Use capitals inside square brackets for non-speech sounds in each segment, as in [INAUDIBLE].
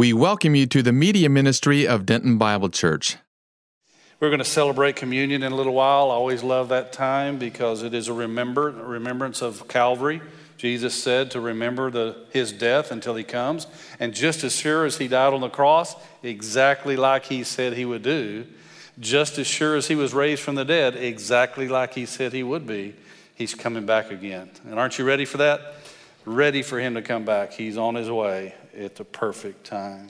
We welcome you to the media ministry of Denton Bible Church. We're going to celebrate communion in a little while. I always love that time because it is a remember, remembrance of Calvary. Jesus said to remember the, his death until he comes. And just as sure as he died on the cross, exactly like he said he would do, just as sure as he was raised from the dead, exactly like he said he would be, he's coming back again. And aren't you ready for that? Ready for him to come back. He's on his way at the perfect time.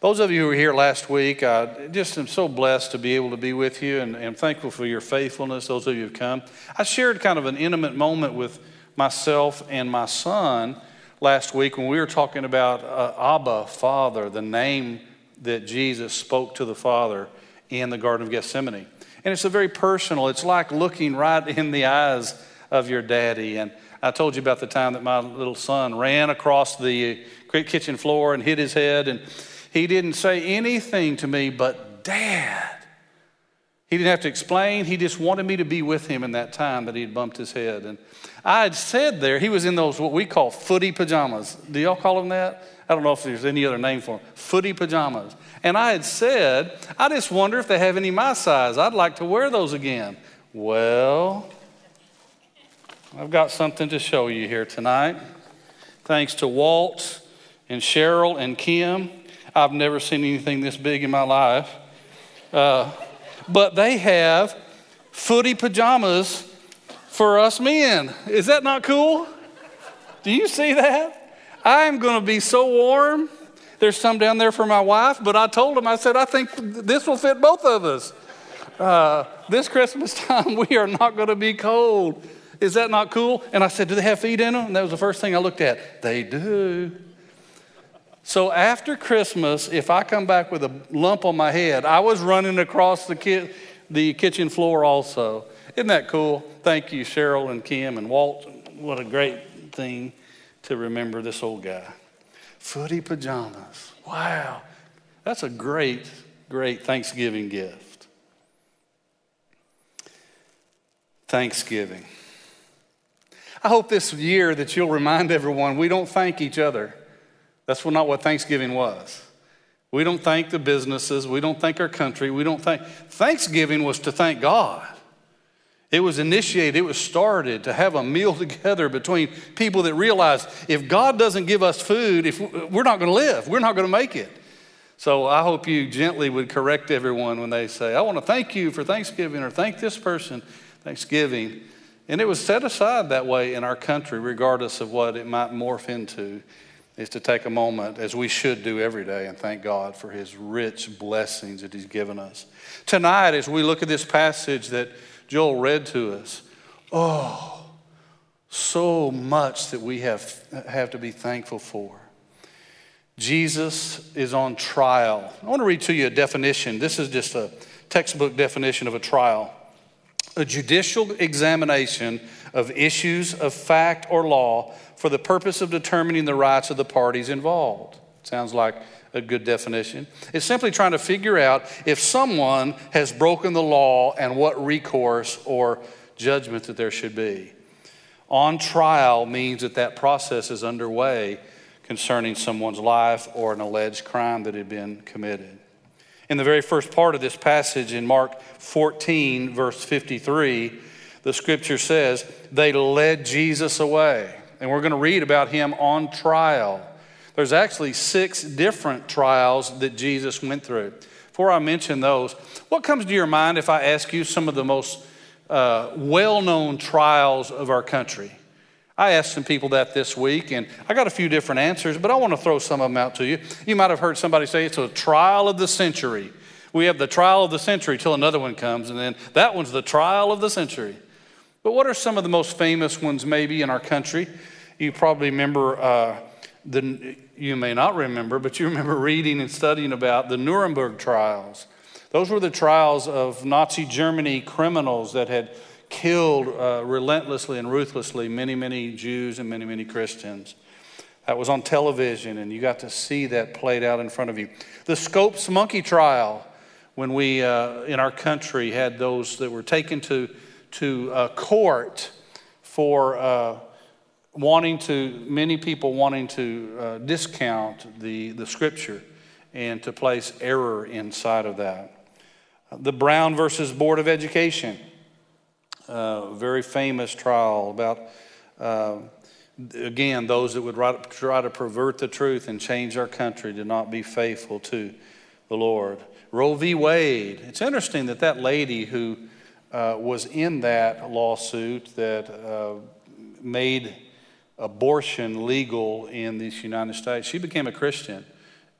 Those of you who were here last week, I just am so blessed to be able to be with you and, and thankful for your faithfulness, those of you who have come. I shared kind of an intimate moment with myself and my son last week when we were talking about uh, Abba, Father, the name that Jesus spoke to the Father in the Garden of Gethsemane. And it's a very personal, it's like looking right [LAUGHS] in the eyes of your daddy. And I told you about the time that my little son ran across the kitchen floor and hit his head, and he didn't say anything to me but, Dad. He didn't have to explain. He just wanted me to be with him in that time that he had bumped his head. And I had said there, he was in those what we call footy pajamas. Do y'all call them that? I don't know if there's any other name for them. Footy pajamas. And I had said, I just wonder if they have any my size. I'd like to wear those again. Well, I've got something to show you here tonight. Thanks to Walt and Cheryl and Kim. I've never seen anything this big in my life. Uh, but they have footy pajamas for us men. Is that not cool? Do you see that? I'm going to be so warm. There's some down there for my wife, but I told them, I said, I think this will fit both of us. Uh, this Christmas [LAUGHS] time, we are not going to be cold. Is that not cool? And I said, Do they have feet in them? And that was the first thing I looked at. They do. So after Christmas, if I come back with a lump on my head, I was running across the, ki- the kitchen floor also. Isn't that cool? Thank you, Cheryl and Kim and Walt. What a great thing to remember this old guy. Footy pajamas. Wow. That's a great, great Thanksgiving gift. Thanksgiving. I hope this year that you'll remind everyone we don't thank each other. That's not what Thanksgiving was. We don't thank the businesses. We don't thank our country. We don't thank. Thanksgiving was to thank God. It was initiated, it was started to have a meal [LAUGHS] together between people that realized if God doesn't give us food, if we're not going to live, we're not going to make it. So I hope you gently would correct everyone when they say, I want to thank you for Thanksgiving or thank this person Thanksgiving. And it was set aside that way in our country, regardless of what it might morph into is to take a moment, as we should do every day, and thank God for His rich blessings that He's given us. Tonight, as we look at this passage that Joel read to us, oh, so much that we have, have to be thankful for. Jesus is on trial. I want to read to you a definition. This is just a textbook definition of a trial a judicial examination of issues of fact or law for the purpose of determining the rights of the parties involved. Sounds like a good definition. It's simply trying to figure out if someone has broken the law and what recourse or judgment that there should be. On trial means that that process is underway concerning someone's life or an alleged crime that had been committed. In the very first part of this passage in Mark 14, verse 53, the scripture says, They led Jesus away. And we're going to read about him on trial. There's actually six different trials that Jesus went through. Before I mention those, what comes to your mind if I ask you some of the most uh, well known trials of our country? I asked some people that this week, and I got a few different answers, but I want to throw some of them out to you. You might have heard somebody say it's a trial of the century. We have the trial of the century till another one comes, and then that one's the trial of the century. But what are some of the most famous ones, maybe, in our country? You probably remember, uh, the, you may not remember, but you remember [LAUGHS] reading and studying about the Nuremberg trials. Those were the trials of Nazi Germany criminals that had killed uh, relentlessly and ruthlessly many, many Jews and many, many Christians. That was on television, and you got to see that played out in front of you. The Scopes monkey trial, when we uh, in our country had those that were taken to, to uh, court for uh, wanting to, many people wanting to uh, discount the, the scripture and to place error inside of that. The Brown versus Board of Education, uh, very famous trial about, uh, again, those that would try to pervert the truth and change our country to not be faithful to the Lord. Roe v. Wade. It's interesting that that lady who uh, was in that lawsuit that uh, made abortion legal in these United States, she became a Christian,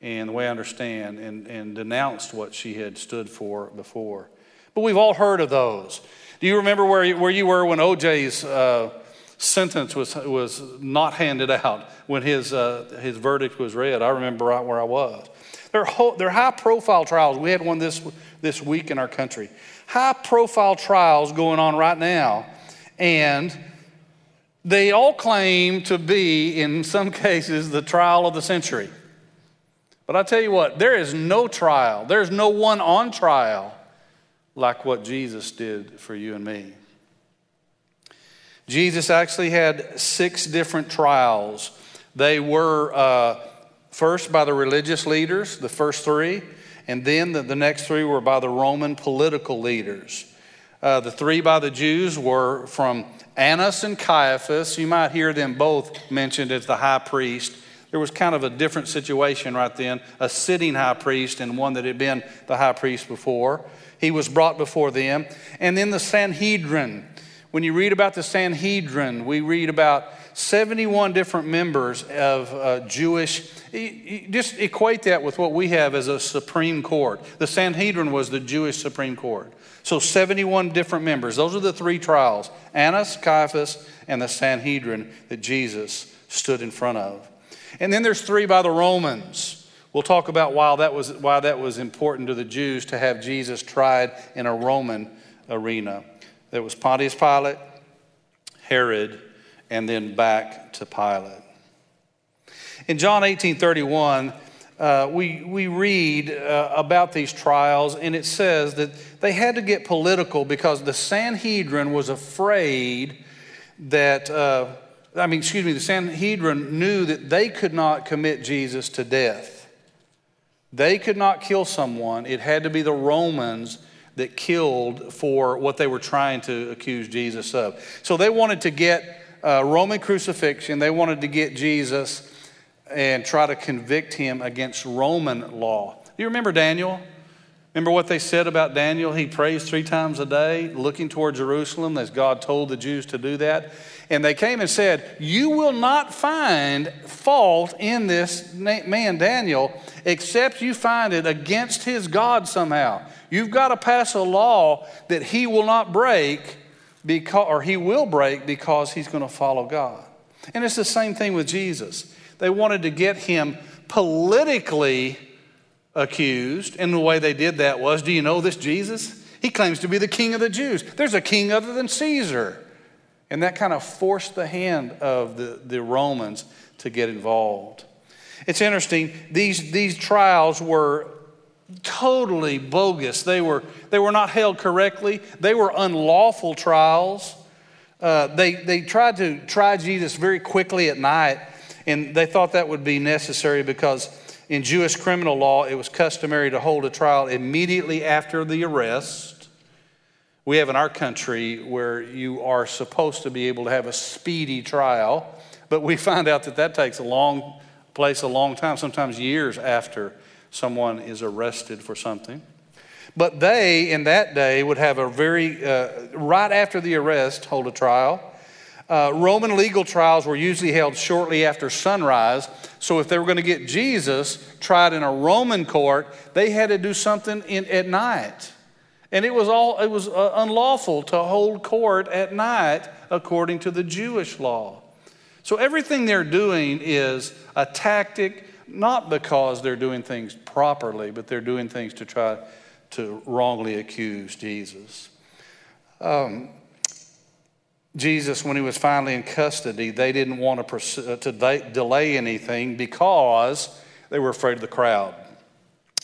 and the way I understand, and, and denounced what she had stood for before. But we've all heard of those. Do you remember where you, where you were when OJ's uh, sentence was, was not handed out, when his, uh, his verdict was read? I remember right where I was. They're, they're high profile trials. We had one this, this week in our country. High profile trials going on right now. And they all claim to be, in some cases, the trial of the century. But I tell you what, there is no trial, there's no one on trial like what Jesus did for you and me. Jesus actually had six different trials. They were uh, First, by the religious leaders, the first three, and then the, the next three were by the Roman political leaders. Uh, the three by the Jews were from Annas and Caiaphas. You might hear them both mentioned as the high priest. There was kind of a different situation right then a sitting high priest and one that had been the high priest before. He was brought before them. And then the Sanhedrin. When you read about the Sanhedrin, we read about 71 different members of uh, Jewish. Just equate that with what we have as a Supreme Court. The Sanhedrin was the Jewish Supreme Court. So 71 different members. Those are the three trials Annas, Caiaphas, and the Sanhedrin that Jesus stood in front of. And then there's three by the Romans. We'll talk about why that was, why that was important to the Jews to have Jesus tried in a Roman arena. There was Pontius Pilate, Herod, and then back to Pilate. In John 18 31, uh, we, we read uh, about these trials, and it says that they had to get political because the Sanhedrin was afraid that, uh, I mean, excuse me, the Sanhedrin knew that they could not commit Jesus to death. They could not kill someone, it had to be the Romans that killed for what they were trying to accuse Jesus of. So they wanted to get uh, Roman crucifixion, they wanted to get Jesus and try to convict him against Roman law. You remember Daniel? Remember what they said about Daniel? He prays three times a day, looking toward Jerusalem, as God told the Jews to do that. And they came and said, You will not find fault in this man, Daniel, except you find it against his God somehow. You've got to pass a law that he will not break because, or he will break because he's going to follow God. And it's the same thing with Jesus. They wanted to get him politically accused, and the way they did that was do you know this Jesus? He claims to be the king of the Jews. There's a king other than Caesar. And that kind of forced the hand of the, the Romans to get involved. It's interesting, these, these trials were totally bogus. They were, they were not held correctly, they were unlawful trials. Uh, they, they tried to try Jesus very quickly at night, and they thought that would be necessary because in Jewish criminal law, it was customary to hold a trial immediately after the arrest. We have in our country where you are supposed to be able to have a speedy trial, but we find out that that takes a long place, a long time, sometimes years after someone is arrested for something. But they, in that day, would have a very, uh, right after the arrest, hold a trial. Uh, Roman legal trials were usually held shortly after sunrise. So if they were going to get Jesus tried in a Roman court, they had to do something in, at night. And it was, all, it was uh, unlawful to hold court at night according to the Jewish law. So everything they're doing is a tactic not because they're doing things properly, but they're doing things to try to wrongly accuse Jesus. Um, Jesus, when he was finally in custody, they didn't want to, pursue, uh, to de- delay anything because they were afraid of the crowd.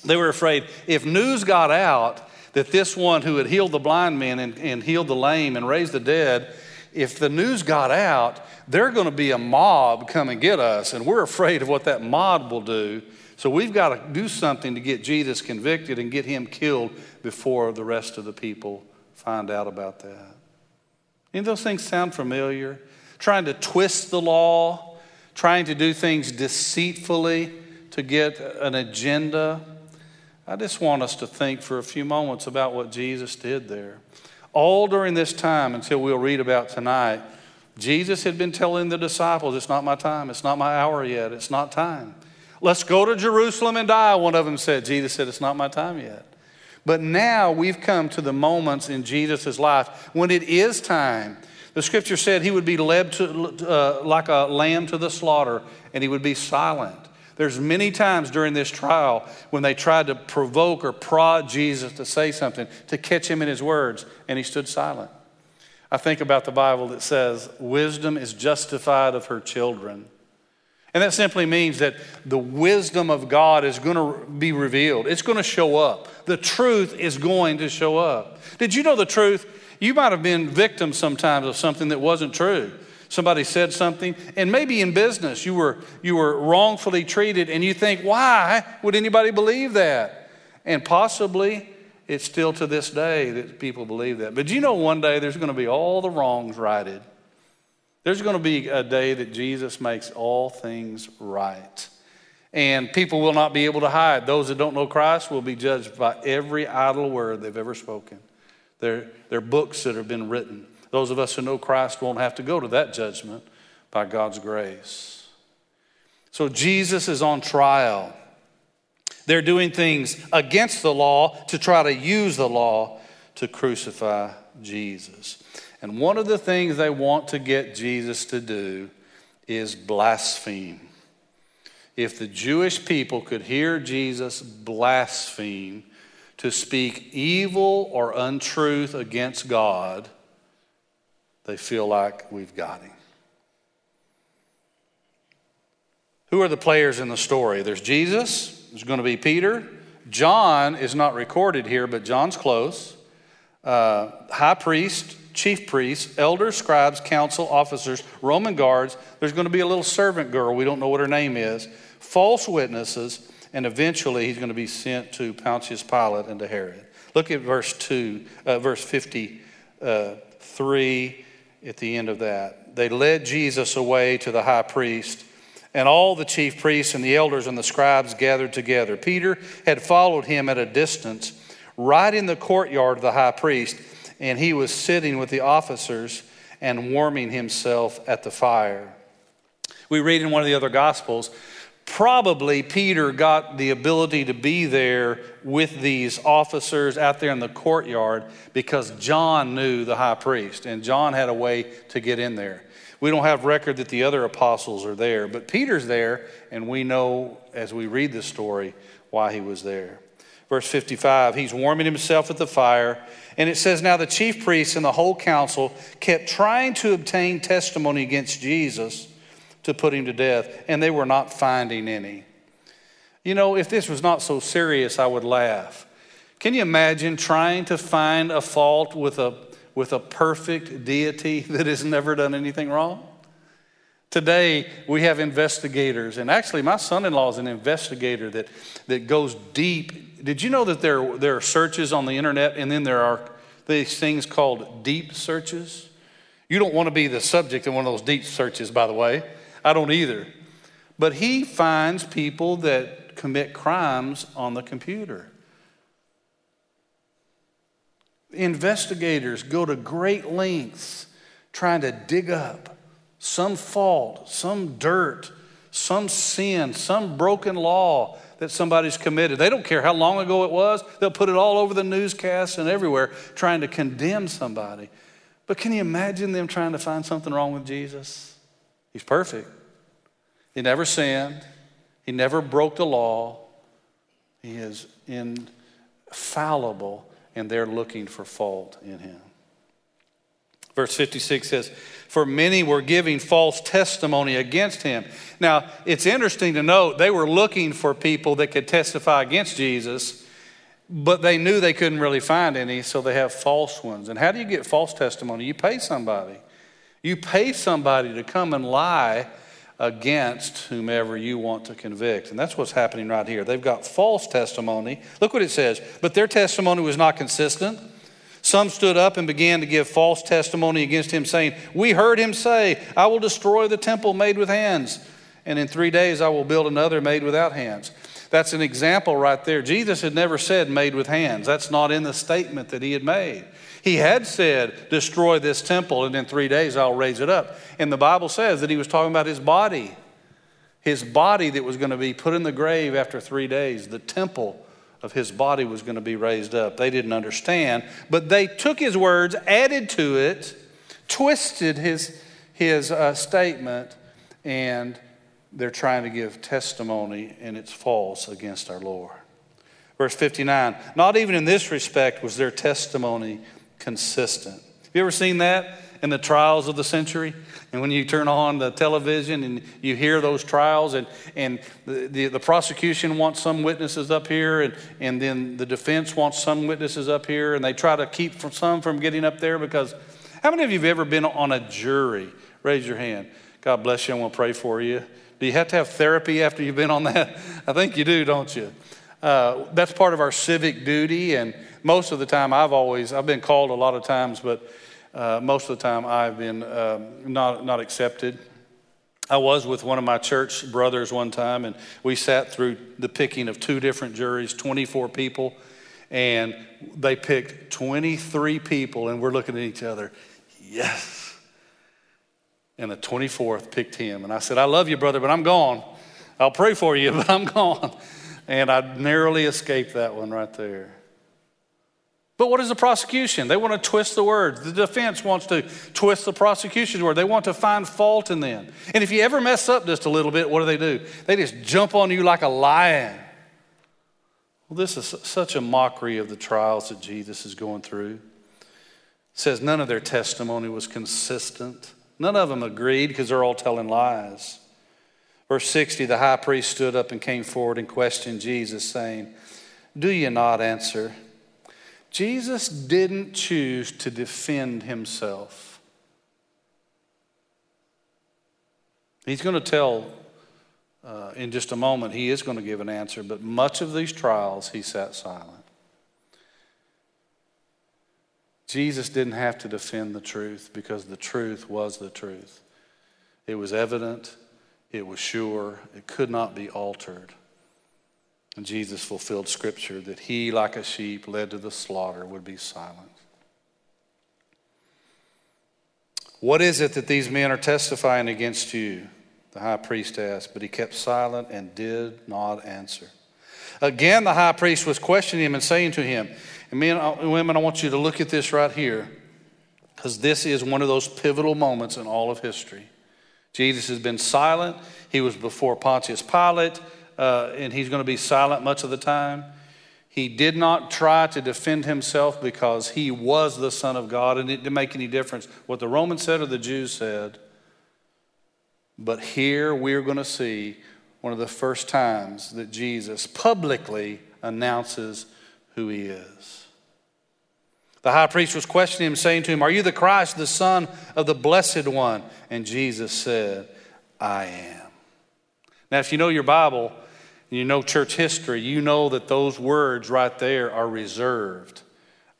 They were afraid if news got out that this one who had healed the blind men and, and healed the lame and raised the dead, if the news got out, they're going to be a mob come and get us, and we're afraid of what that mob will do. So we've got to do something to get Jesus convicted and get him killed before the rest of the people find out about that. Any of those things sound familiar? Trying to twist the law, trying to do things deceitfully to get an agenda. I just want us to think for a few moments about what Jesus did there. All during this time, until we'll read about tonight, Jesus had been telling the disciples, It's not my time, it's not my hour yet, it's not time. Let's go to Jerusalem and die, one of them said. Jesus said, It's not my time yet. But now we've come to the moments in Jesus' life when it is time. The scripture said he would be led to, uh, like a lamb to the slaughter and he would be silent. There's many times during this trial when they tried to provoke or prod Jesus to say something, to catch him in his words, and he stood silent. I think about the Bible that says, Wisdom is justified of her children. And that simply means that the wisdom of God is going to be revealed. It's going to show up. The truth is going to show up. Did you know the truth? You might have been victim sometimes of something that wasn't true. Somebody said something, and maybe in business you were, you were wrongfully treated, and you think, why would anybody believe that? And possibly it's still to this day that people believe that. But you know, one day there's going to be all the wrongs righted. There's going to be a day that Jesus makes all things right. And people will not be able to hide. Those that don't know Christ will be judged by every idle word they've ever spoken. They're, they're books that have been written. Those of us who know Christ won't have to go to that judgment by God's grace. So Jesus is on trial. They're doing things against the law to try to use the law to crucify Jesus. And one of the things they want to get Jesus to do is blaspheme. If the Jewish people could hear Jesus blaspheme to speak evil or untruth against God, they feel like we've got him. Who are the players in the story? There's Jesus, there's going to be Peter. John is not recorded here, but John's close. Uh, high priest, chief priests, elders, scribes, council, officers, Roman guards. There's going to be a little servant girl, we don't know what her name is, false witnesses, and eventually he's going to be sent to Pontius Pilate and to Herod. Look at verse 2, uh, verse 53 uh, at the end of that. They led Jesus away to the high priest. And all the chief priests and the elders and the scribes gathered together. Peter had followed him at a distance, right in the courtyard of the high priest and he was sitting with the officers and warming himself at the fire. We read in one of the other Gospels, probably Peter got the ability to be there with these officers out there in the courtyard because John knew the high priest, and John had a way to get in there. We don't have record that the other apostles are there, but Peter's there, and we know as we read the story why he was there. Verse 55, he's warming himself at the fire. And it says, Now the chief priests and the whole council kept trying to obtain testimony against Jesus to put him to death, and they were not finding any. You know, if this was not so serious, I would laugh. Can you imagine trying to find a fault with a, with a perfect deity [LAUGHS] that has never done anything wrong? Today, we have investigators, and actually, my son in law is an investigator that, that goes deep. Did you know that there, there are searches on the internet, and then there are these things called deep searches? You don't want to be the subject of one of those deep searches, by the way. I don't either. But he finds people that commit crimes on the computer. Investigators go to great lengths trying to dig up some fault, some dirt, some sin, some broken law that somebody's committed. They don't care how long ago it was, they'll put it all over the newscasts and everywhere trying to condemn somebody. But can you imagine them trying to find something wrong with Jesus? He's perfect. He never sinned, he never broke the law. He is infallible, and they're looking for fault in him. Verse 56 says, For many were giving false testimony against him. Now, it's interesting to note they were looking for people that could testify against Jesus, but they knew they couldn't really find any, so they have false ones. And how do you get false testimony? You pay somebody. You pay somebody to come and lie against whomever you want to convict. And that's what's happening right here. They've got false testimony. Look what it says. But their testimony was not consistent. Some stood up and began to give false testimony against him, saying, We heard him say, I will destroy the temple made with hands, and in three days I will build another made without hands. That's an example right there. Jesus had never said made with hands. That's not in the statement that he had made. He had said, Destroy this temple, and in three days I'll raise it up. And the Bible says that he was talking about his body, his body that was going to be put in the grave after three days. The temple of his body was going to be raised up. They didn't understand, but they took his words, added to it, twisted his, his uh, statement, and they're trying to give testimony, and it's false against our Lord. Verse 59 Not even in this respect was their testimony consistent. Have you ever seen that in the trials of the century? And when you turn on the television and you hear those trials, and, and the, the, the, prosecution wants some witnesses up here, and, and then the defense wants some witnesses up here, and they try to keep from, some from getting up there because how many of you have ever been on a jury? Raise your hand. God bless you. Want to pray for you. Do you have to have therapy after you've been on that? [LAUGHS] I think you do, don't you? Uh, that's part of our civic duty, and most of the time, I've always I've been called a lot of times, but uh, most of the time I've been um, not not accepted. I was with one of my church brothers one time, and we sat through the picking of two different juries, 24 people, and they picked 23 people, and we're looking at each other. Yes. And the 24th picked him. And I said, I love you, brother, but I'm gone. I'll pray for you, [LAUGHS] but I'm gone. And I narrowly escaped that one right there. But what is the prosecution? They want to twist the words. The defense wants to twist the prosecution's word. They want to find fault in them. And if you ever mess up just a little bit, what do they do? They just jump on you like a lion. Well, this is such a mockery of the trials that Jesus is going through. It says none of their testimony was consistent. None of them agreed because they're all telling lies. Verse 60 the high priest stood up and came forward and questioned Jesus, saying, Do you not answer? Jesus didn't choose to defend himself. He's going to tell uh, in just a moment, he is going to give an answer, but much of these trials, he sat silent. Jesus didn't have to defend the truth because the truth was the truth. It was evident, it was sure, it could not be altered. And Jesus fulfilled scripture that he, like a sheep led to the slaughter, would be silent. What is it that these men are testifying against you? The high priest asked, but he kept silent and did not answer. Again, the high priest was questioning him and saying to him, and men and women, I want you to look at this right here, because this is one of those pivotal moments in all of history. Jesus has been silent. He was before Pontius Pilate uh, and he's going to be silent much of the time. He did not try to defend himself because he was the Son of God, and it didn't make any difference what the Romans said or the Jews said. But here we're going to see one of the first times that Jesus publicly announces who he is. The high priest was questioning him, saying to him, Are you the Christ, the Son of the Blessed One? And Jesus said, I am. Now, if you know your Bible, you know church history, you know that those words right there are reserved.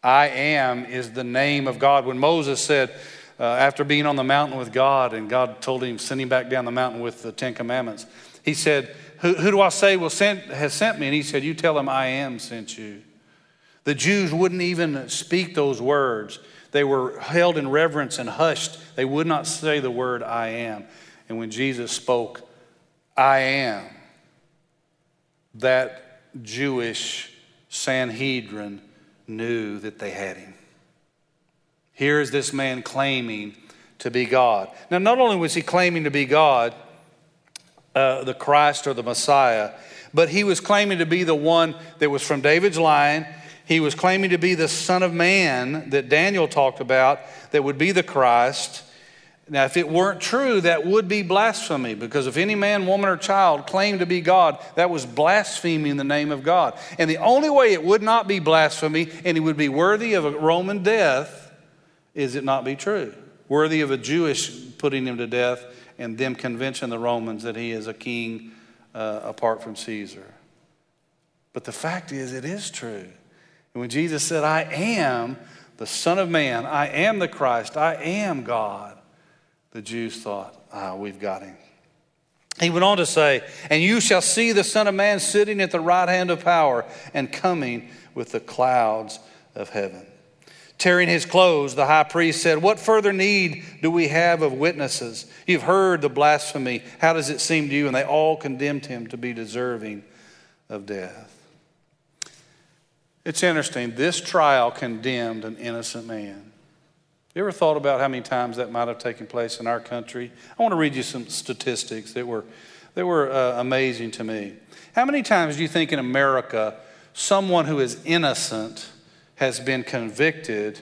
I am is the name of God. When Moses said, uh, after being on the mountain with God, and God told him, send him back down the mountain with the Ten Commandments, he said, Who, who do I say will has sent me? And he said, You tell him I am sent you. The Jews wouldn't even speak those words. They were held in reverence and hushed. They would not say the word I am. And when Jesus spoke, I am, that Jewish Sanhedrin knew that they had him. Here is this man claiming to be God. Now, not only was he claiming to be God, uh, the Christ or the Messiah, but he was claiming to be the one that was from David's line. He was claiming to be the Son of Man that Daniel talked about, that would be the Christ. Now, if it weren't true, that would be blasphemy because if any man, woman, or child claimed to be God, that was blaspheming the name of God. And the only way it would not be blasphemy and he would be worthy of a Roman death is it not be true. worthy of a Jewish putting him to death and them convincing the Romans that he is a king uh, apart from Caesar. But the fact is, it is true. And when Jesus said, I am the Son of Man, I am the Christ, I am God, the Jews thought, ah, we've got him. He went on to say, And you shall see the Son of Man sitting at the right hand of power and coming with the clouds of heaven. Tearing his clothes, the high priest said, What further need do we have of witnesses? You've heard the blasphemy. How does it seem to you? And they all condemned him to be deserving of death. It's interesting. This trial condemned an innocent man. You ever thought about how many times that might have taken place in our country? I want to read you some statistics that were, that were uh, amazing to me. How many times do you think in America someone who is innocent has been convicted,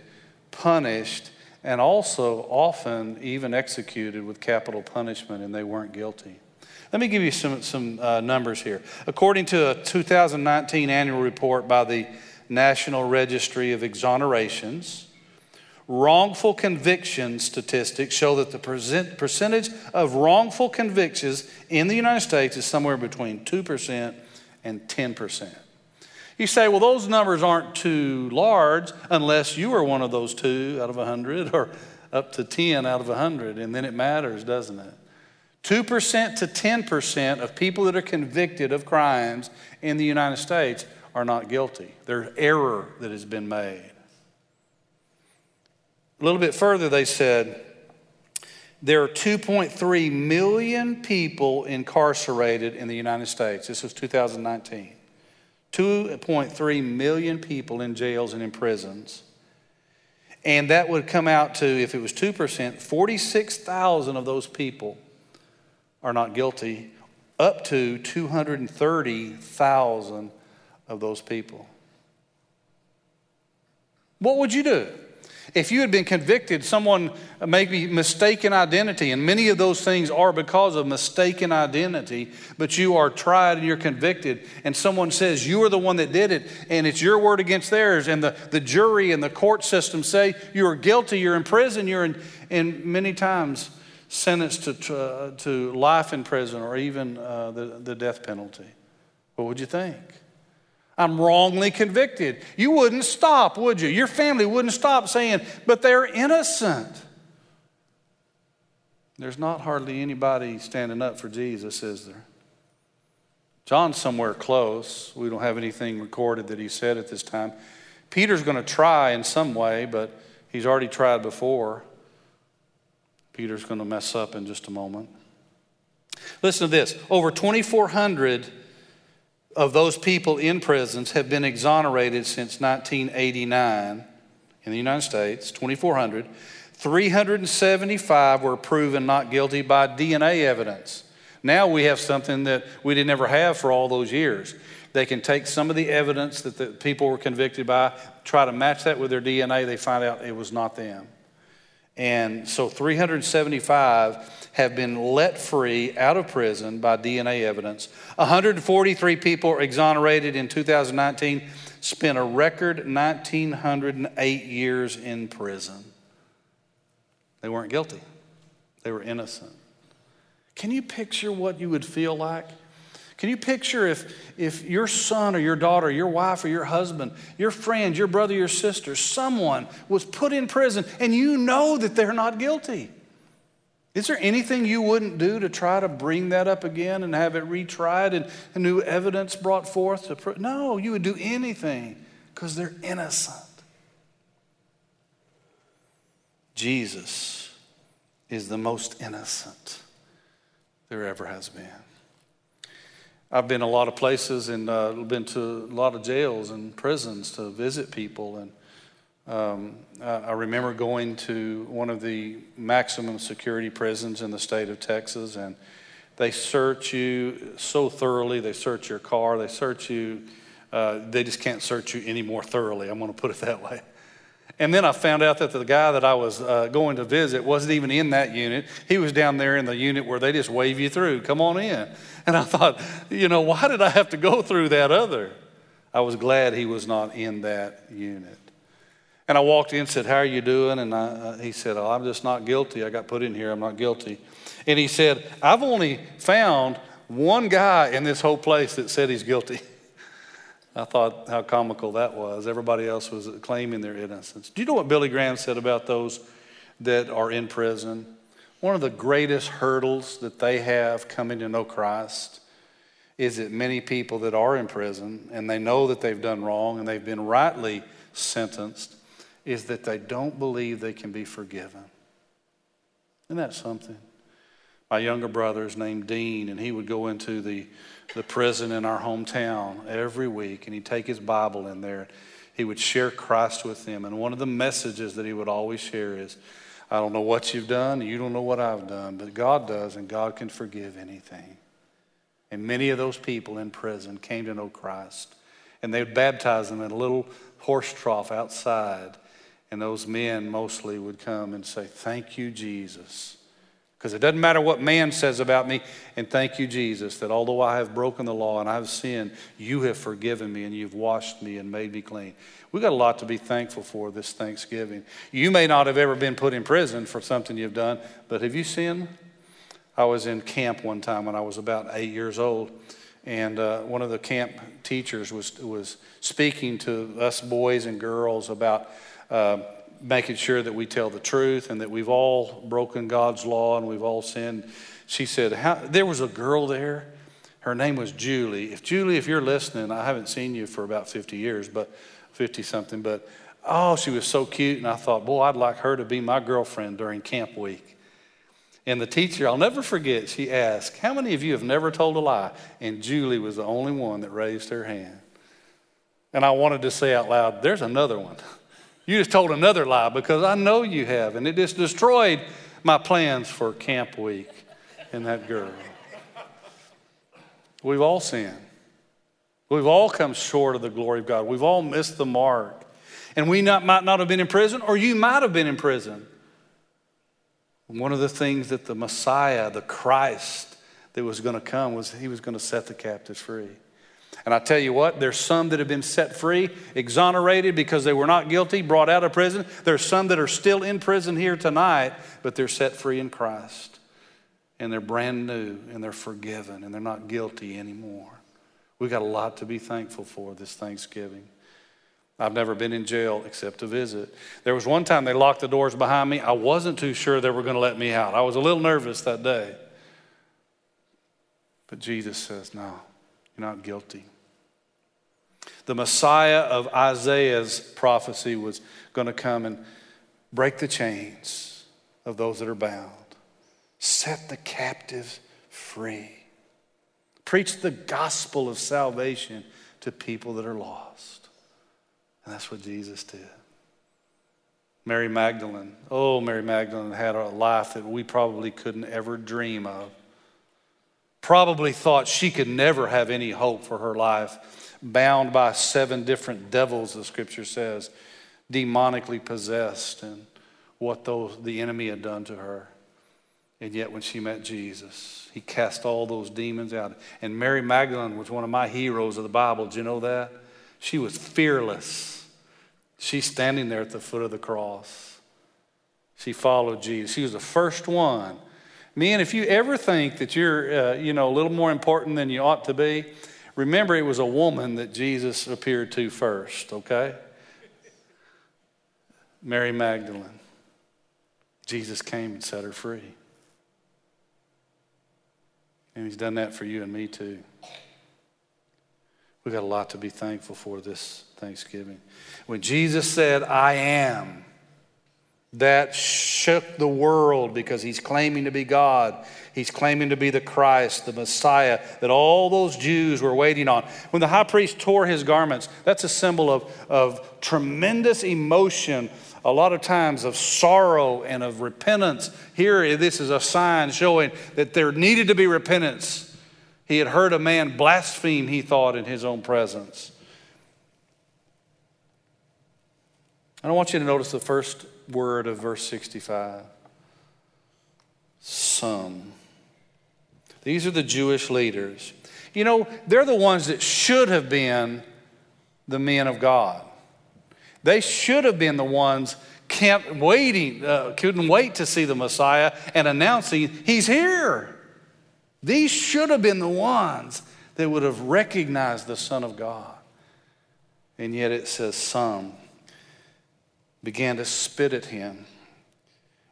punished, and also often even executed with capital punishment and they weren't guilty? Let me give you some, some uh, numbers here. According to a 2019 annual report by the National Registry of Exonerations, wrongful conviction statistics show that the percentage of wrongful convictions in the United States is somewhere between 2% and 10%. You say, well, those numbers aren't too large unless you are one of those two out of 100 or up to 10 out of 100, and then it matters, doesn't it? 2% to 10% of people that are convicted of crimes in the United States are not guilty. There's error that has been made. A little bit further, they said there are 2.3 million people incarcerated in the United States. This was 2019. 2.3 million people in jails and in prisons. And that would come out to, if it was 2%, 46,000 of those people are not guilty, up to 230,000 of those people. What would you do? If you had been convicted, someone maybe mistaken identity, and many of those things are because of mistaken identity, but you are tried and you're convicted, and someone says you are the one that did it, and it's your word against theirs, and the, the jury and the court system say you are guilty, you're in prison, you're in, in many times sentenced to, to life in prison or even uh, the, the death penalty. What would you think? I'm wrongly convicted. You wouldn't stop, would you? Your family wouldn't stop saying, but they're innocent. There's not hardly anybody standing up for Jesus, is there? John's somewhere close. We don't have anything recorded that he said at this time. Peter's going to try in some way, but he's already tried before. Peter's going to mess up in just a moment. Listen to this over 2,400 of those people in prisons have been exonerated since 1989 in the United States, 2,400. 375 were proven not guilty by DNA evidence. Now we have something that we didn't ever have for all those years. They can take some of the evidence that the people were convicted by, try to match that with their DNA, they find out it was not them. And so 375 have been let free out of prison by DNA evidence. 143 people exonerated in 2019, spent a record 1,908 years in prison. They weren't guilty, they were innocent. Can you picture what you would feel like can you picture if, if your son or your daughter, your wife or your husband, your friend, your brother, your sister, someone was put in prison and you know that they're not guilty? Is there anything you wouldn't do to try to bring that up again and have it retried and, new evidence brought forth? To pro- no, you would do anything because they're innocent. Jesus is the most innocent there ever has been. I've been a lot of places and uh, been to a lot of jails and prisons to visit people. And um, I remember going to one of the maximum security prisons in the state of Texas, and they search you so thoroughly. They search your car, they search you. Uh, they just can't search you any more thoroughly. I'm going to put it that way. And then I found out that the guy that I was uh, going to visit wasn't even in that unit. He was down there in the unit where they just wave you through. Come on in. And I thought, you know, why did I have to go through that other? I was glad he was not in that unit. And I walked in and said, How are you doing? And I, uh, he said, oh, I'm just not guilty. I got put in here. I'm not guilty. And he said, I've only found one guy in this whole place that said he's guilty. [LAUGHS] I thought how comical that was. Everybody else was claiming their innocence. Do you know what Billy Graham said about those that are in prison? One of the greatest hurdles that they have coming to know Christ is that many people that are in prison and they know that they've done wrong and they've been rightly sentenced is that they don't believe they can be forgiven. Isn't that something? My younger brother is named Dean, and he would go into the, the prison in our hometown every week, and he'd take his Bible in there. He would share Christ with them. And one of the messages that he would always share is, I don't know what you've done, you don't know what I've done, but God does, and God can forgive anything. And many of those people in prison came to know Christ. And they would baptize them in a little horse trough outside. And those men mostly would come and say, Thank you, Jesus because it doesn't matter what man says about me. And thank you, Jesus, that although I have broken the law and I've sinned, you have forgiven me and you've washed me and made me clean. We've got a lot to be thankful for this Thanksgiving. You may not have ever been put in prison for something you've done, but have you sinned? I was in camp one time when I was about eight years old, and uh, one of the camp teachers was, was speaking to us boys and girls about. Uh, making sure that we tell the truth and that we've all broken God's law and we've all sinned. She said, There was a girl there. Her name was Julie. If Julie, if you're listening, I haven't seen you for about 50 years, but 50 something, but oh, she was so cute. And I thought, boy, I'd like her to be my girlfriend during camp week. And the teacher, I'll never forget, she asked, How many of you have never told a lie? And Julie was the only one that raised her hand. And I wanted to say out loud, There's another one. [LAUGHS] You just told another lie because I know you have. And it just destroyed my plans for camp week and that girl. We've all sinned. We've all come short of the glory of God. We've all missed the mark. And we not, might not have been in prison, or you might have been in prison. One of the things that the Messiah, the Christ that was going to come, was he was going to set the captives free. And I tell you what, there's some that have been set free, exonerated because they were not guilty, brought out of prison. There's some that are still in prison here tonight, but they're set free in Christ. And they're brand new and they're forgiven and they're not guilty anymore. We've got a lot to be thankful for this Thanksgiving. I've never been in jail except to visit. There was one time they locked the doors behind me. I wasn't too sure they were going to let me out. I was a little nervous that day. But Jesus says, No, you're not guilty. The Messiah of Isaiah's prophecy was going to come and break the chains of those that are bound, set the captives free, preach the gospel of salvation to people that are lost. And that's what Jesus did. Mary Magdalene, oh, Mary Magdalene had a life that we probably couldn't ever dream of. Probably thought she could never have any hope for her life bound by seven different devils, the scripture says, demonically possessed, and what those, the enemy had done to her. And yet, when she met Jesus, he cast all those demons out. And Mary Magdalene was one of my heroes of the Bible. Do you know that? She was fearless. She's standing there at the foot of the cross. She followed Jesus. She was the first one. Men, if you ever think that you're, uh, you know, a little more important than you ought to be, Remember, it was a woman that Jesus appeared to first, okay? Mary Magdalene. Jesus came and set her free. And he's done that for you and me too. We've got a lot to be thankful for this Thanksgiving. When Jesus said, I am, that shook the world because he's claiming to be God. He's claiming to be the Christ, the Messiah that all those Jews were waiting on. When the high priest tore his garments, that's a symbol of, of tremendous emotion, a lot of times of sorrow and of repentance. Here, this is a sign showing that there needed to be repentance. He had heard a man blaspheme, he thought, in his own presence. I don't want you to notice the first word of verse 65 some. These are the Jewish leaders. You know, they're the ones that should have been the men of God. They should have been the ones kept waiting, uh, couldn't wait to see the Messiah and announcing, He's here. These should have been the ones that would have recognized the Son of God. And yet it says some began to spit at him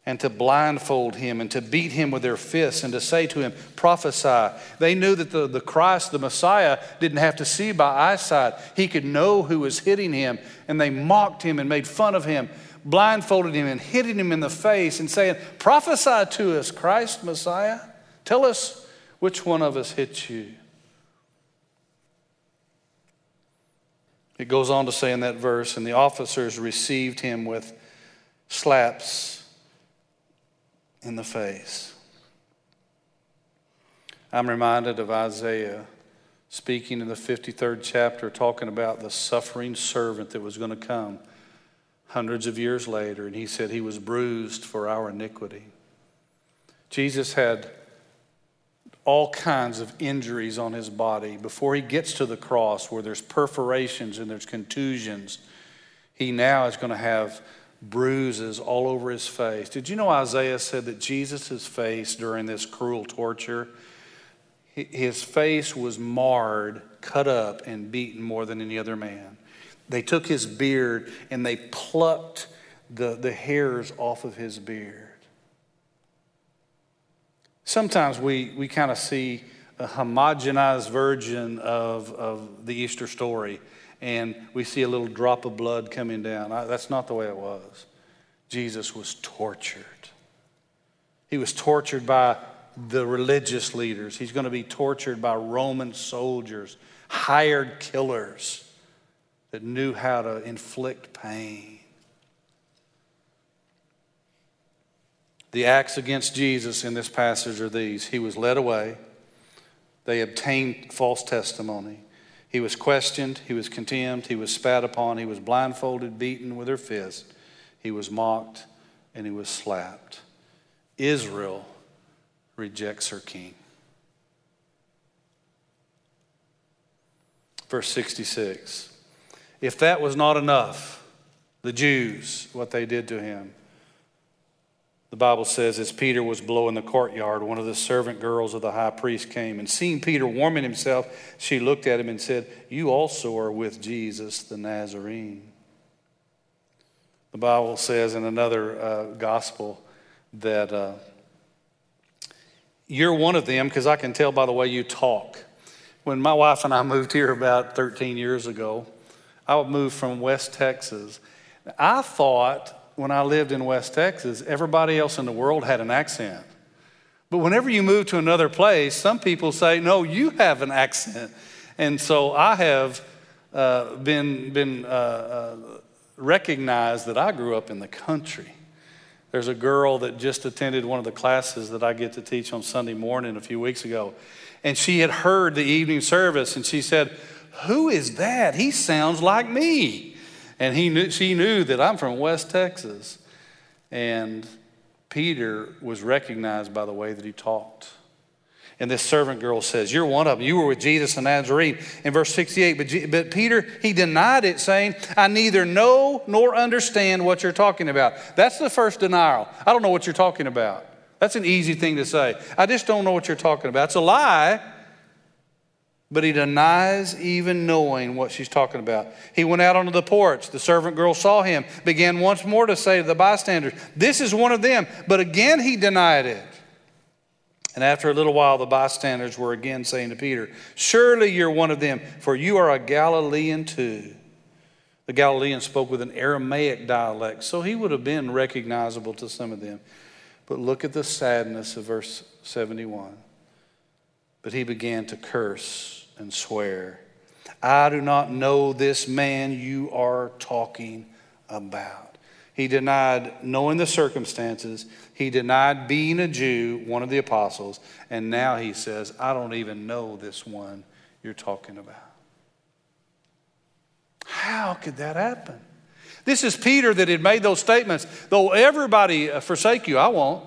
and to blindfold him and to beat him with their fists and to say to him, Prophesy. They knew that the, the Christ, the Messiah, didn't have to see by eyesight. He could know who was hitting him. And they mocked him and made fun of him, blindfolded him and hitting him in the face and saying, Prophesy to us, Christ, Messiah. Tell us which one of us hit you. It goes on to say in that verse, and the officers received him with slaps in the face. I'm reminded of Isaiah speaking in the 53rd chapter, talking about the suffering servant that was going to come hundreds of years later, and he said he was bruised for our iniquity. Jesus had all kinds of injuries on his body. Before he gets to the cross, where there's perforations and there's contusions, he now is going to have bruises all over his face. Did you know Isaiah said that Jesus' face during this cruel torture, his face was marred, cut up, and beaten more than any other man? They took his beard and they plucked the, the hairs off of his beard. Sometimes we, we kind of see a homogenized version of, of the Easter story, and we see a little drop of blood coming down. I, that's not the way it was. Jesus was tortured. He was tortured by the religious leaders, he's going to be tortured by Roman soldiers, hired killers that knew how to inflict pain. The acts against Jesus in this passage are these He was led away, they obtained false testimony. He was questioned, he was contemned, he was spat upon, he was blindfolded, beaten with her fist, he was mocked, and he was slapped. Israel rejects her king. Verse 66. If that was not enough, the Jews, what they did to him, the Bible says, as Peter was below in the courtyard, one of the servant girls of the high priest came, and seeing Peter warming himself, she looked at him and said, You also are with Jesus the Nazarene. The Bible says in another uh, gospel that uh, you're one of them because I can tell by the way you talk. When my wife and I moved here about 13 years ago, I moved from West Texas. I thought when I lived in West Texas, everybody else in the world had an accent. But whenever you move to another place, some people say, no, you have an accent. And so I have uh, been, been uh, uh, recognized that I grew up in the country. There's a girl that just attended one of the classes that I get to teach on Sunday morning a few weeks ago. And she had heard the evening service and she said, Who is that? He sounds like me. And he knew, she knew that I'm from West Texas. And Peter was recognized by the way that he talked. And this servant girl says, You're one of them. You were with Jesus in Nazarene. In verse 68, but, but Peter, he denied it, saying, I neither know nor understand what you're talking about. That's the first denial. I don't know what you're talking about. That's an easy thing to say. I just don't know what you're talking about. It's a lie but he denies even knowing what she's talking about. He went out onto the porch. The servant girl saw him, began once more to say to the bystanders, This is one of them. But again he denied it. And after a little while, the bystanders were again saying to Peter, Surely you're one of them, for you are a Galilean too. The Galilean spoke with an Aramaic dialect, so he would have been recognizable to some of them. But look at the sadness of verse 71. But he began to curse and swear, I do not know this man you are talking about. He denied knowing the circumstances. He denied being a Jew, one of the apostles. And now he says, I don't even know this one you're talking about. How could that happen? This is Peter that had made those statements. Though everybody uh, forsake you, I won't.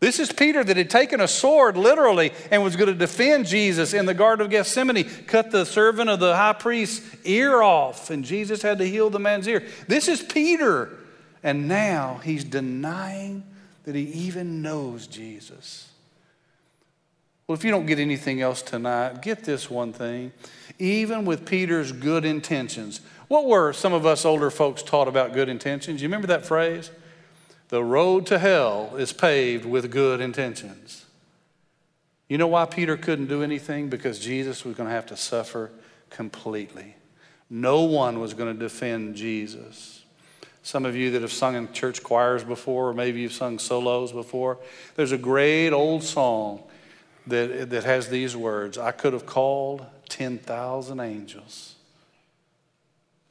This is Peter that had taken a sword literally and was going to defend Jesus in the Garden of Gethsemane, cut the servant of the high priest's ear off, and Jesus had to heal the man's ear. This is Peter. And now he's denying that he even knows Jesus. Well, if you don't get anything else tonight, get this one thing. Even with Peter's good intentions, what were some of us older folks taught about good intentions? You remember that phrase? The road to hell is paved with good intentions. You know why Peter couldn't do anything? Because Jesus was going to have to suffer completely. No one was going to defend Jesus. Some of you that have sung in church choirs before, or maybe you've sung solos before, there's a great old song that, that has these words I could have called 10,000 angels.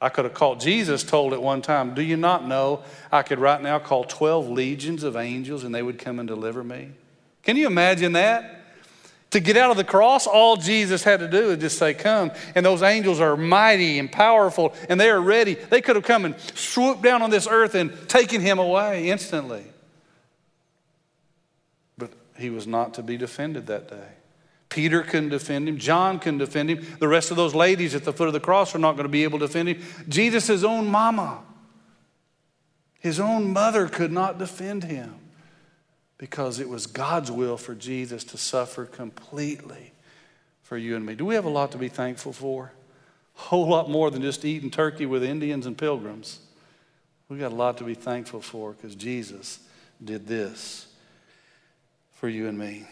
I could have called, Jesus told at one time, Do you not know I could right now call 12 legions of angels and they would come and deliver me? Can you imagine that? To get out of the cross, all Jesus had to do is just say, Come. And those angels are mighty and powerful and they are ready. They could have come and swooped down on this earth and taken him away instantly. But he was not to be defended that day. Peter couldn't defend him. John couldn't defend him. The rest of those ladies at the foot of the cross are not going to be able to defend him. Jesus' own mama, his own mother could not defend him because it was God's will for Jesus to suffer completely for you and me. Do we have a lot to be thankful for? A whole lot more than just eating turkey with Indians and pilgrims. We've got a lot to be thankful for because Jesus did this for you and me.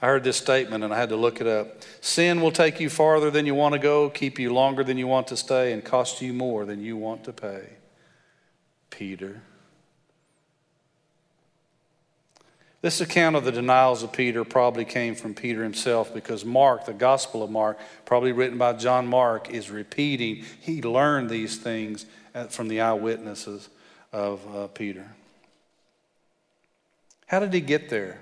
I heard this statement and I had to look it up. Sin will take you farther than you want to go, keep you longer than you want to stay, and cost you more than you want to pay. Peter. This account of the denials of Peter probably came from Peter himself because Mark, the Gospel of Mark, probably written by John Mark, is repeating. He learned these things from the eyewitnesses of uh, Peter. How did he get there?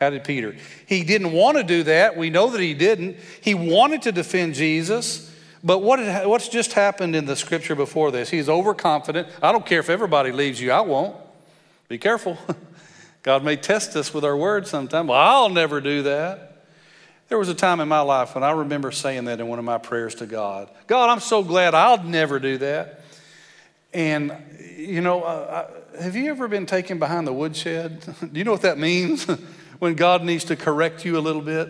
How did Peter? He didn't want to do that. We know that he didn't. He wanted to defend Jesus. But what had, what's just happened in the scripture before this? He's overconfident. I don't care if everybody leaves you, I won't. Be careful. [LAUGHS] God may test us with our words sometime. Well, I'll never do that. There was a time in my life when I remember saying that in one of my prayers to God God, I'm so glad I'll never do that. And, you know, uh, have you ever been taken behind the woodshed? [LAUGHS] do you know what that means? [LAUGHS] when God needs to correct you a little bit.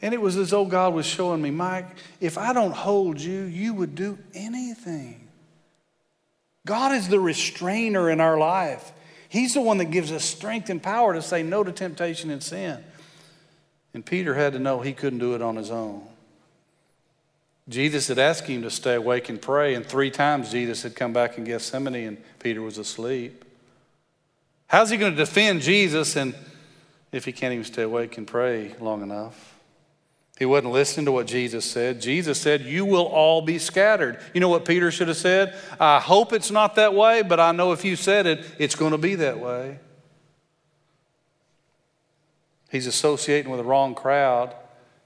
And it was as though God was showing me, Mike, if I don't hold you, you would do anything. God is the restrainer in our life. He's the one that gives us strength and power to say no to temptation and sin. And Peter had to know he couldn't do it on his own. Jesus had asked him to stay awake and pray, and three times Jesus had come back in Gethsemane and Peter was asleep. How's he going to defend Jesus and if he can't even stay awake and pray long enough? He wasn't listening to what Jesus said. Jesus said, You will all be scattered. You know what Peter should have said? I hope it's not that way, but I know if you said it, it's going to be that way. He's associating with the wrong crowd.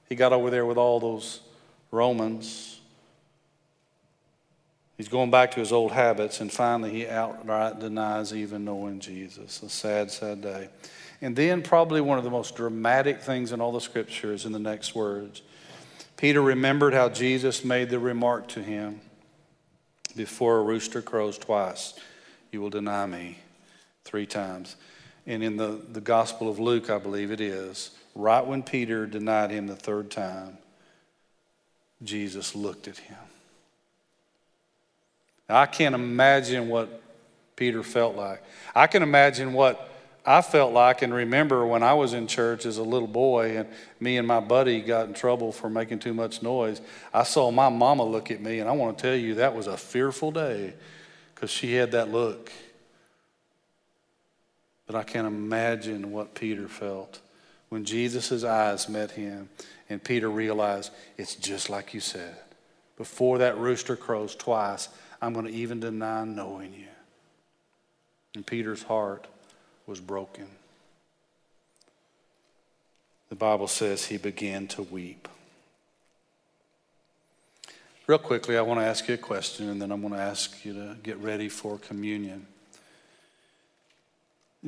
He got over there with all those Romans. He's going back to his old habits, and finally he outright denies even knowing Jesus. A sad, sad day. And then, probably one of the most dramatic things in all the scriptures in the next words. Peter remembered how Jesus made the remark to him before a rooster crows twice, you will deny me three times. And in the, the Gospel of Luke, I believe it is, right when Peter denied him the third time, Jesus looked at him. Now, I can't imagine what Peter felt like. I can imagine what I felt like and remember when I was in church as a little boy and me and my buddy got in trouble for making too much noise. I saw my mama look at me, and I want to tell you that was a fearful day because she had that look. But I can't imagine what Peter felt when Jesus' eyes met him and Peter realized it's just like you said. Before that rooster crows twice, I'm going to even deny knowing you. And Peter's heart was broken. The Bible says he began to weep. Real quickly, I want to ask you a question, and then I'm going to ask you to get ready for communion.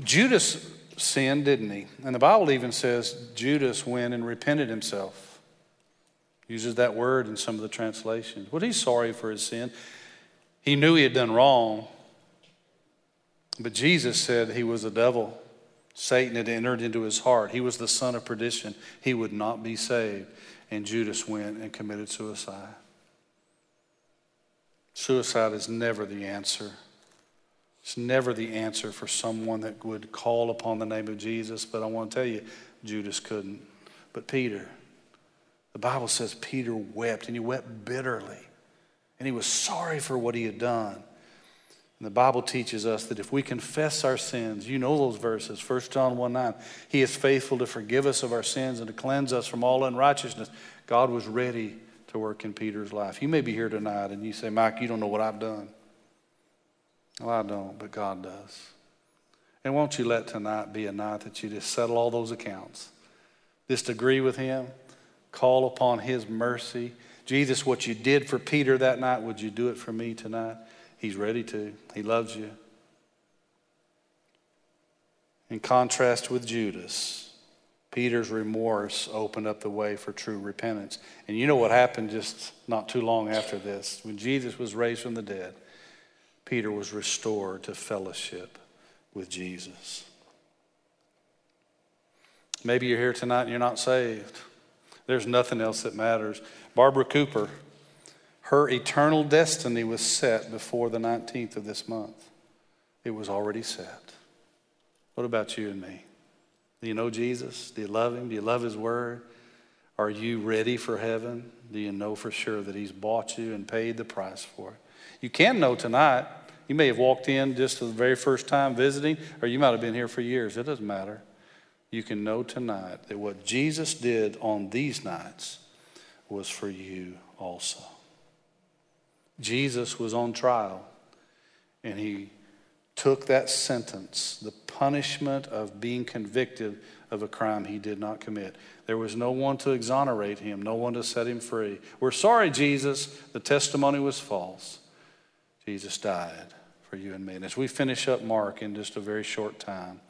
Judas sinned, didn't he? And the Bible even says Judas went and repented himself. Uses that word in some of the translations. Was he sorry for his sin? He knew he had done wrong, but Jesus said he was a devil. Satan had entered into his heart. He was the son of perdition. He would not be saved. And Judas went and committed suicide. Suicide is never the answer. It's never the answer for someone that would call upon the name of Jesus. But I want to tell you, Judas couldn't. But Peter, the Bible says Peter wept, and he wept bitterly. And he was sorry for what he had done. And the Bible teaches us that if we confess our sins, you know those verses, 1 John 1 9, he is faithful to forgive us of our sins and to cleanse us from all unrighteousness. God was ready to work in Peter's life. You may be here tonight and you say, Mike, you don't know what I've done. Well, I don't, but God does. And won't you let tonight be a night that you just settle all those accounts? Just agree with Him, call upon His mercy. Jesus, what you did for Peter that night, would you do it for me tonight? He's ready to. He loves you. In contrast with Judas, Peter's remorse opened up the way for true repentance. And you know what happened just not too long after this? When Jesus was raised from the dead, Peter was restored to fellowship with Jesus. Maybe you're here tonight and you're not saved. There's nothing else that matters. Barbara Cooper, her eternal destiny was set before the 19th of this month. It was already set. What about you and me? Do you know Jesus? Do you love him? Do you love his word? Are you ready for heaven? Do you know for sure that he's bought you and paid the price for it? You can know tonight. You may have walked in just for the very first time visiting, or you might have been here for years. It doesn't matter. You can know tonight that what Jesus did on these nights was for you also. Jesus was on trial, and he took that sentence, the punishment of being convicted of a crime he did not commit. There was no one to exonerate him, no one to set him free. We're sorry, Jesus. The testimony was false. Jesus died for you and me. And as we finish up Mark in just a very short time,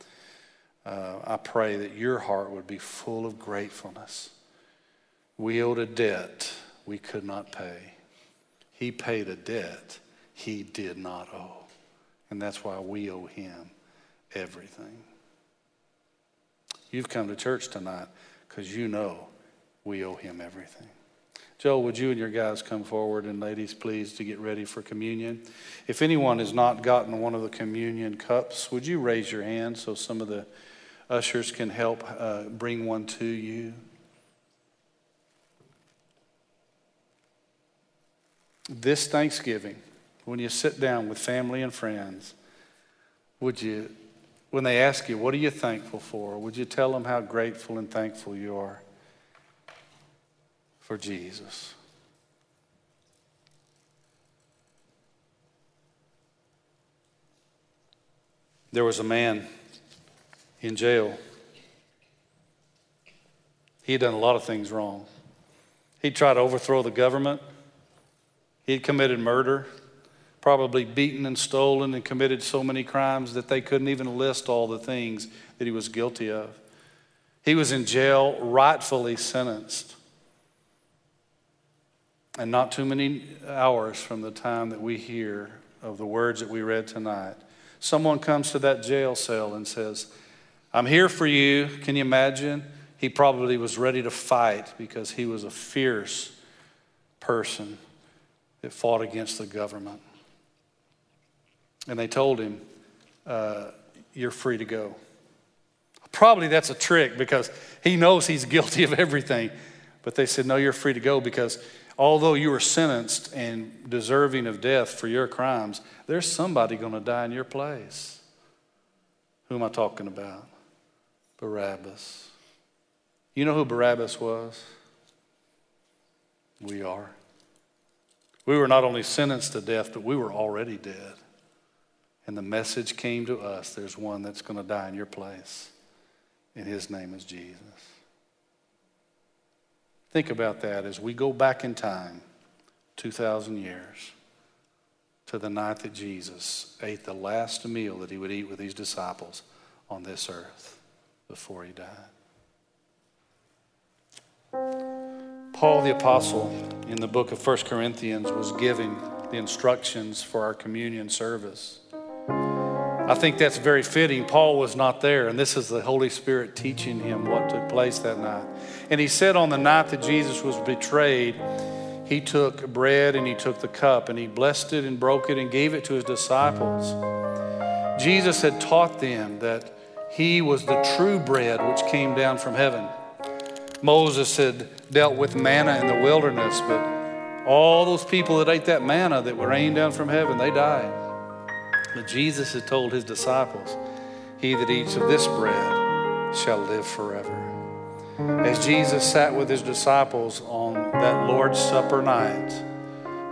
uh, I pray that your heart would be full of gratefulness. We owed a debt we could not pay. He paid a debt he did not owe. And that's why we owe him everything. You've come to church tonight because you know we owe him everything. Joe, would you and your guys come forward and ladies, please, to get ready for communion? If anyone has not gotten one of the communion cups, would you raise your hand so some of the ushers can help uh, bring one to you? This Thanksgiving, when you sit down with family and friends, would you, when they ask you, what are you thankful for? Would you tell them how grateful and thankful you are? for Jesus. There was a man in jail. He had done a lot of things wrong. He tried to overthrow the government. He had committed murder, probably beaten and stolen and committed so many crimes that they couldn't even list all the things that he was guilty of. He was in jail, rightfully sentenced. And not too many hours from the time that we hear of the words that we read tonight, someone comes to that jail cell and says, I'm here for you. Can you imagine? He probably was ready to fight because he was a fierce person that fought against the government. And they told him, uh, You're free to go. Probably that's a trick because he knows he's [LAUGHS] guilty of everything. But they said, No, you're free to go because although you were sentenced and deserving of death for your crimes, there's somebody going to die in your place. Who am I talking about? Barabbas. You know who Barabbas was? We are. We were not only sentenced to death, but we were already dead. And the message came to us there's one that's going to die in your place, and his name is Jesus. Think about that as we go back in time, 2,000 years, to the night that Jesus ate the last meal that he would eat with his disciples on this earth. before he died. Paul the Apostle in the book of 1 Corinthians was giving the instructions for our communion service. I think that's very fitting. Paul was not there, and this is the Holy Spirit teaching him what took place that night. And he said on the night that Jesus was betrayed, he took bread and he took the cup and he blessed it and broke it and gave it to his disciples. Jesus had taught them that he was the true bread which came down from heaven. Moses had dealt with manna in the wilderness, but all those people that ate that manna that were rained down from heaven, they died. But Jesus had told his disciples, He that eats of this bread shall live forever. As Jesus sat with his disciples on that Lord's Supper night,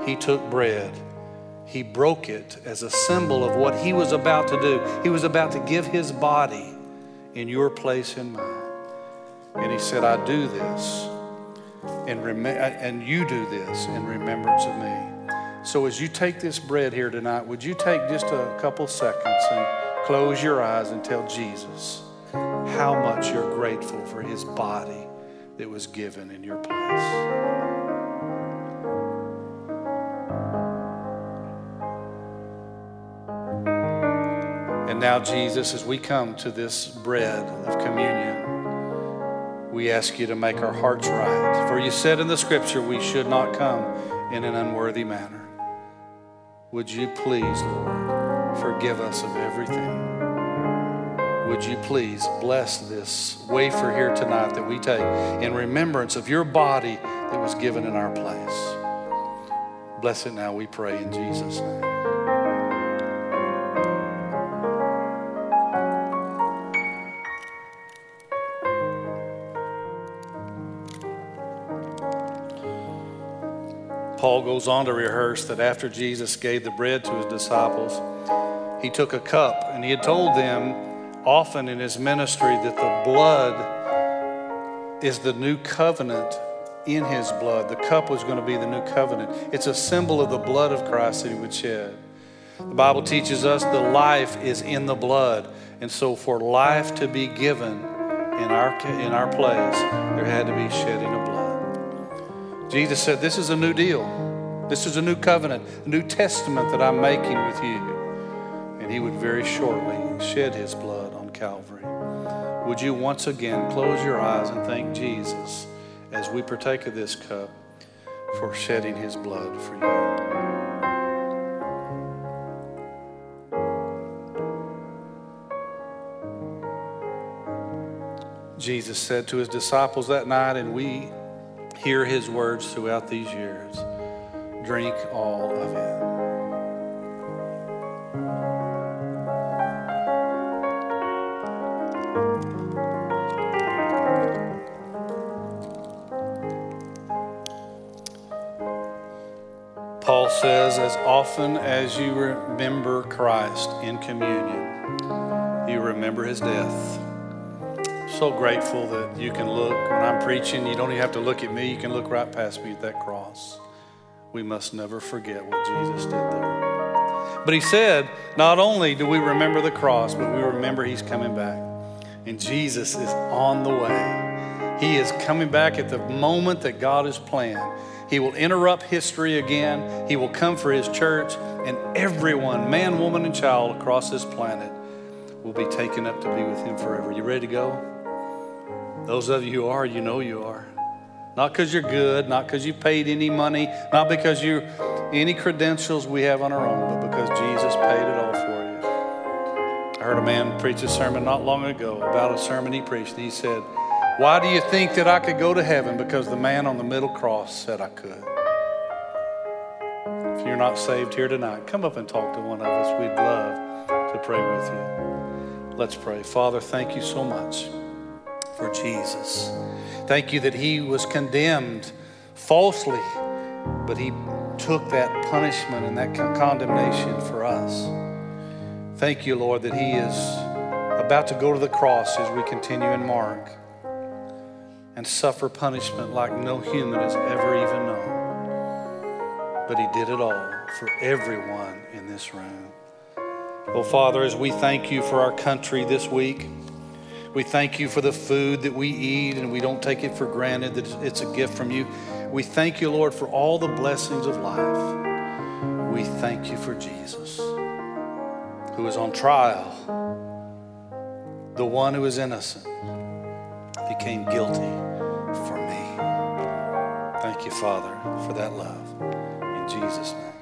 he took bread. He broke it as a symbol of what he was about to do. He was about to give his body in your place and mine. And he said, I do this, and, rem- and you do this in remembrance of me. So, as you take this bread here tonight, would you take just a couple seconds and close your eyes and tell Jesus how much you're grateful for his body that was given in your place? And now, Jesus, as we come to this bread of communion, we ask you to make our hearts right. For you said in the scripture, we should not come in an unworthy manner. Would you please, Lord, forgive us of everything? Would you please bless this wafer here tonight that we take in remembrance of your body that was given in our place? Bless it now, we pray in Jesus' name. Paul goes on to rehearse that after Jesus gave the bread to his disciples, he took a cup and he had told them often in his ministry that the blood is the new covenant in his blood. The cup was going to be the new covenant. It's a symbol of the blood of Christ that he would shed. The Bible teaches us the life is in the blood. And so for life to be given in our, in our place, there had to be shedding of blood. Jesus said, This is a new deal. This is a new covenant, a new testament that I'm making with you. And he would very shortly shed his blood on Calvary. Would you once again close your eyes and thank Jesus as we partake of this cup for shedding his blood for you? Jesus said to his disciples that night, and we hear his words throughout these years. Drink all of it. Paul says, as often as you remember Christ in communion, you remember his death so grateful that you can look when I'm preaching. You don't even have to look at me, you can look right past me at that cross. We must never forget what Jesus did there. But he said, not only do we remember the cross, but we remember he's coming back. And Jesus is on the way. He is coming back at the moment that God has planned. He will interrupt history again. He will come for his church, and everyone, man, woman, and child across this planet, will be taken up to be with him forever. You ready to go? Those of you who are, you know you are. Not because you're good, not because you paid any money, not because you any credentials we have on our own, but because Jesus paid it all for you. I heard a man preach a sermon not long ago about a sermon he preached, and he said, Why do you think that I could go to heaven? Because the man on the middle cross said I could. If you're not saved here tonight, come up and talk to one of us. We'd love to pray with you. Let's pray. Father, thank you so much for Jesus. Thank you that he was condemned falsely, but he took that punishment and that condemnation for us. Thank you, Lord, that he is about to go to the cross as we continue in Mark and suffer punishment like no human has ever even known. But he did it all for everyone in this room. Oh, Father, as we thank you for our country this week, We thank you for the food that we eat and we don't take it for granted that it's a gift from you. We thank you, Lord, for all the blessings of life. We thank you for Jesus, who is on trial, the one who is innocent, became guilty for me. Thank you, Father, for that love. In Jesus' name.